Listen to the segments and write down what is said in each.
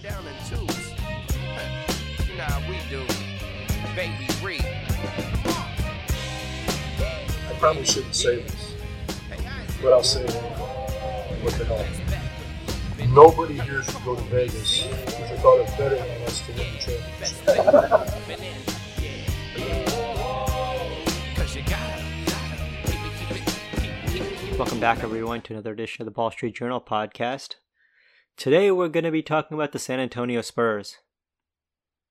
came down in twos. you know how we do. Baby Reed. I probably shouldn't say this, but I'll say it anyway. What the hell? Nobody here should go to Vegas if they thought it better than us to win the championship. Welcome back, everyone, to another edition of the Ball Street Journal podcast. Today, we're going to be talking about the San Antonio Spurs.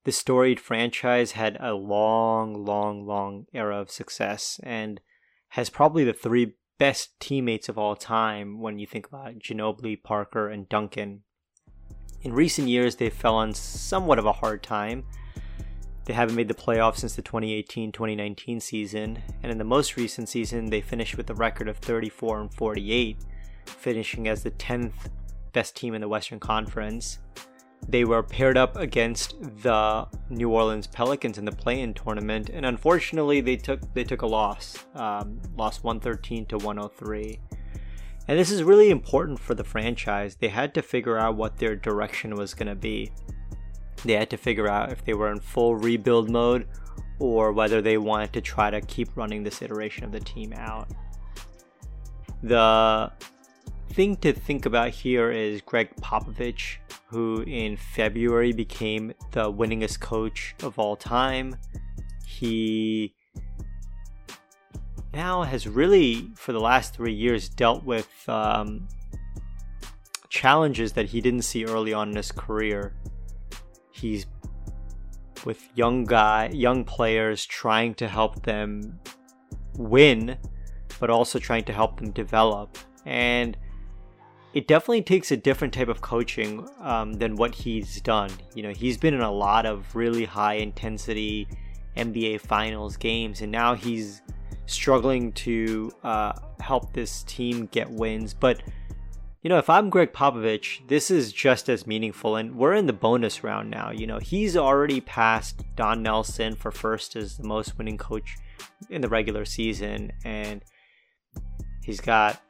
This storied franchise had a long, long, long era of success and has probably the three best teammates of all time when you think about Ginobili, Parker, and Duncan. In recent years, they fell on somewhat of a hard time. They haven't made the playoffs since the 2018 2019 season, and in the most recent season, they finished with a record of 34 and 48, finishing as the 10th best team in the Western Conference. They were paired up against the New Orleans Pelicans in the play-in tournament, and unfortunately, they took they took a loss, um, lost 113 to 103. And this is really important for the franchise. They had to figure out what their direction was going to be. They had to figure out if they were in full rebuild mode or whether they wanted to try to keep running this iteration of the team out. The thing to think about here is Gregg Popovich, who in February became the winningest coach of all time. He now has really, for the last three years, dealt with um, challenges that he didn't see early on in his career he's with young guy young players trying to help them win but also trying to help them develop and it definitely takes a different type of coaching um, than what he's done you know he's been in a lot of really high intensity nba finals games and now he's struggling to uh, help this team get wins but you know, if I'm Gregg Popovich, this is just as meaningful. And we're in the bonus round now. You know, he's already passed Don Nelson for first as the most winning coach in the regular season. And he's got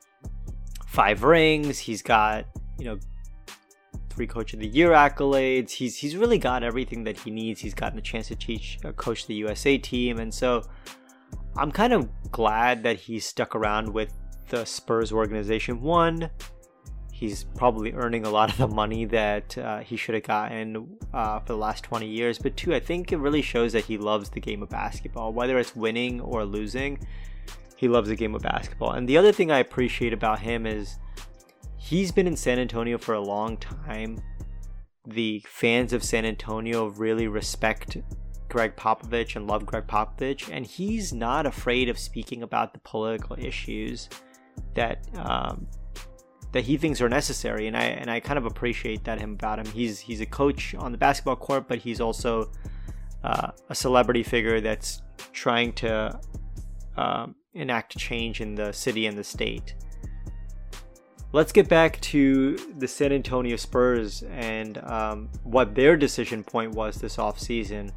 five rings. He's got, you know, three coach of the year accolades. He's he's really got everything that he needs. He's gotten a chance to teach uh, coach the USA team. And so I'm kind of glad that he's stuck around with the Spurs organization. One, he's probably earning a lot of the money that uh, he should have gotten uh, for the last 20 years. But two, I think it really shows that he loves the game of basketball, whether it's winning or losing. He loves the game of basketball. And the other thing I appreciate about him is he's been in San Antonio for a long time. The fans of San Antonio really respect Gregg Popovich and love Gregg Popovich, and he's not afraid of speaking about the political issues that um, that he thinks are necessary, and I and I kind of appreciate that him about him. He's he's a coach on the basketball court, but he's also uh, a celebrity figure that's trying to um, enact change in the city and the state. Let's get back to the San Antonio Spurs and um, what their decision point was this offseason.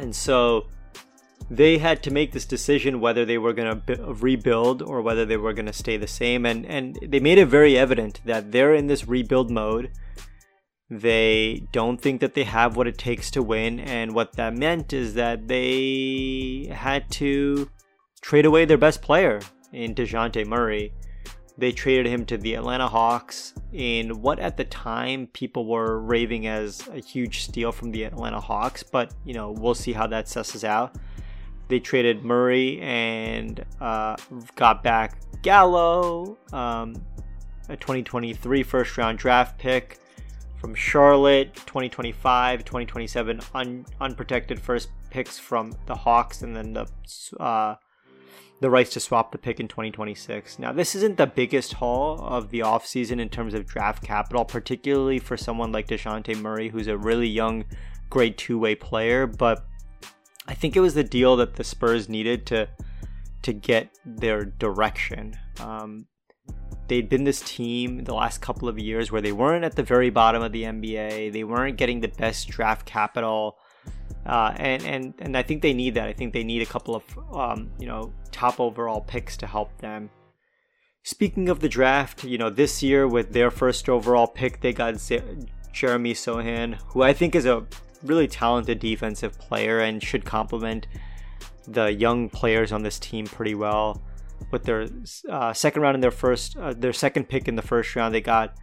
And so they had to make this decision whether they were going to rebuild or whether they were going to stay the same and and they made it very evident that they're in this rebuild mode they don't think that they have what it takes to win and what that meant is that they had to trade away their best player in DeJounte Murray. They traded him to the Atlanta Hawks in what at the time people were raving as a huge steal from the Atlanta Hawks but you know we'll see how that susses out. They traded Murray and uh, got back Gallo, um, a 2023 first round draft pick from Charlotte, 2025, 2027 un- unprotected first picks from the Hawks, and then the uh, the rights to swap the pick in 2026. Now, this isn't the biggest haul of the offseason in terms of draft capital, particularly for someone like Dejounte Murray, who's a really young, great two way player, but I think it was the deal that the Spurs needed to to get their direction. Um, they'd been this team the last couple of years where they weren't at the very bottom of the NBA. They weren't getting the best draft capital, uh, and and and I think they need that. I think they need a couple of um, you know top overall picks to help them. Speaking of the draft, you know this year with their first overall pick, they got Z- Jeremy Sochan, who I think is a really talented defensive player and should complement the young players on this team pretty well. With their uh, second round in their first, uh, their second pick in the first round, they got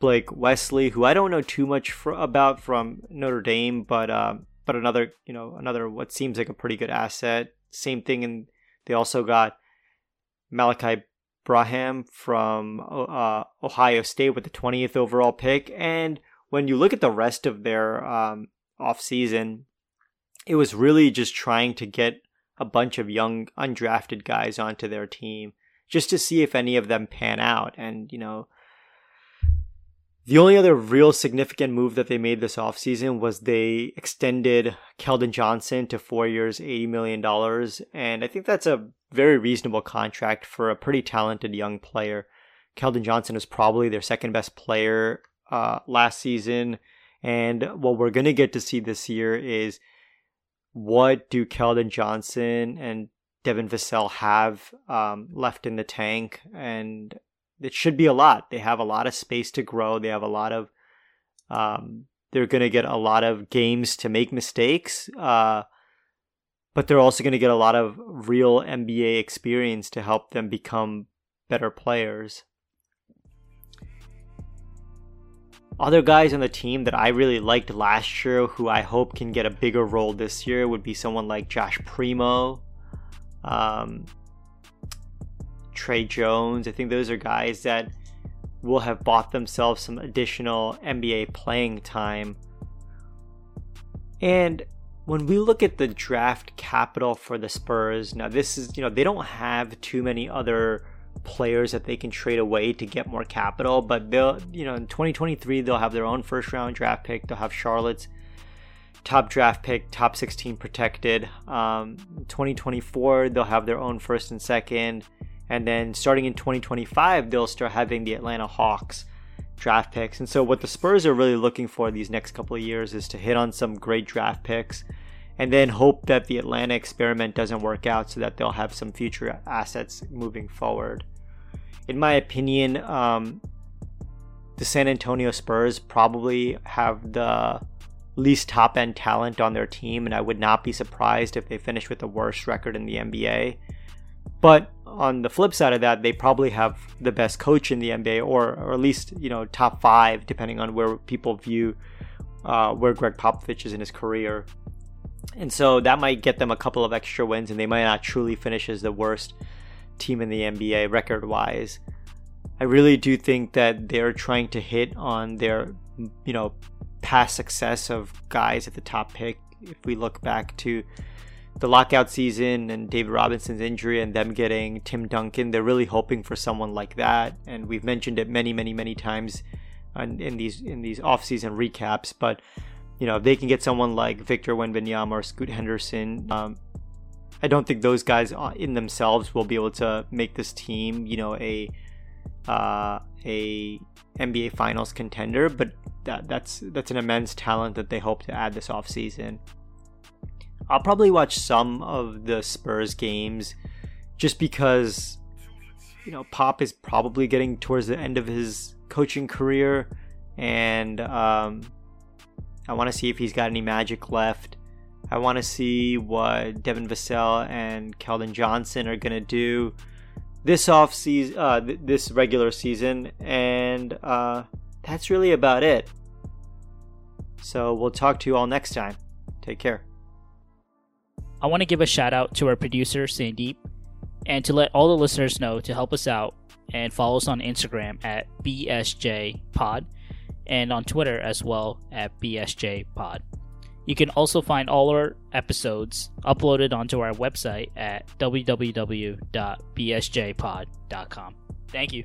Blake Wesley, who I don't know too much for, about from Notre Dame, but uh, but another you know another what seems like a pretty good asset. Same thing, and they also got Malachi Branham from uh, Ohio State with the 20th overall pick. And when you look at the rest of their um, offseason, it was really just trying to get a bunch of young undrafted guys onto their team just to see if any of them pan out. And, you know, the only other real significant move that they made this offseason was they extended Keldon Johnson to four years, $80 million. And I think that's a very reasonable contract for a pretty talented young player. Keldon Johnson is probably their second best player uh, last season. And what we're going to get to see this year is what do Keldon Johnson and Devin Vassell have um, left in the tank? And it should be a lot. They have a lot of space to grow. They have a lot of, um, they're going to get a lot of games to make mistakes. Uh, but they're also going to get a lot of real NBA experience to help them become better players. Other guys on the team that I really liked last year, who I hope can get a bigger role this year, would be someone like Josh Primo, um, Tre Jones. I think those are guys that will have bought themselves some additional NBA playing time. And when we look at the draft capital for the Spurs, now this is, you know, they don't have too many other players that they can trade away to get more capital. But they'll, you know, in 2023, they'll have their own first round draft pick. They'll have Charlotte's top draft pick, top 16 protected. Um, 2024, they'll have their own first and second. And then starting in 2025, they'll start having the Atlanta Hawks draft picks. And so, what the Spurs are really looking for these next couple of years is to hit on some great draft picks and then hope that the Atlanta experiment doesn't work out so that they'll have some future assets moving forward. In my opinion, um, the San Antonio Spurs probably have the least top end talent on their team, and I would not be surprised if they finish with the worst record in the NBA. But on the flip side of that, they probably have the best coach in the NBA, or, or at least you know top five, depending on where people view uh, where Gregg Popovich is in his career. And so that might get them a couple of extra wins, and they might not truly finish as the worst team in the NBA record wise. I really do think that they're trying to hit on their, you know, past success of guys at the top pick. If we look back to the lockout season and David Robinson's injury and them getting Tim Duncan, they're really hoping for someone like that. And we've mentioned it many, many, many times in, in these in these off-season recaps. But you know, if they can get someone like Victor Wembanyama or Scoot Henderson, um, I don't think those guys in themselves will be able to make this team, you know, a uh, a NBA Finals contender. But that, that's that's an immense talent that they hope to add this offseason. I'll probably watch some of the Spurs games just because you know Pop is probably getting towards the end of his coaching career, and um, I want to see if he's got any magic left. I want to see what Devin Vassell and Keldon Johnson are gonna do this off season, uh, th- this regular season, and uh, that's really about it. So we'll talk to you all next time. Take care. I want to give a shout out to our producer Sandeep, and to let all the listeners know to help us out and follow us on Instagram at bsjpod and on Twitter as well at BSJPod. You can also find all our episodes uploaded onto our website at www.bsjpod.com. Thank you.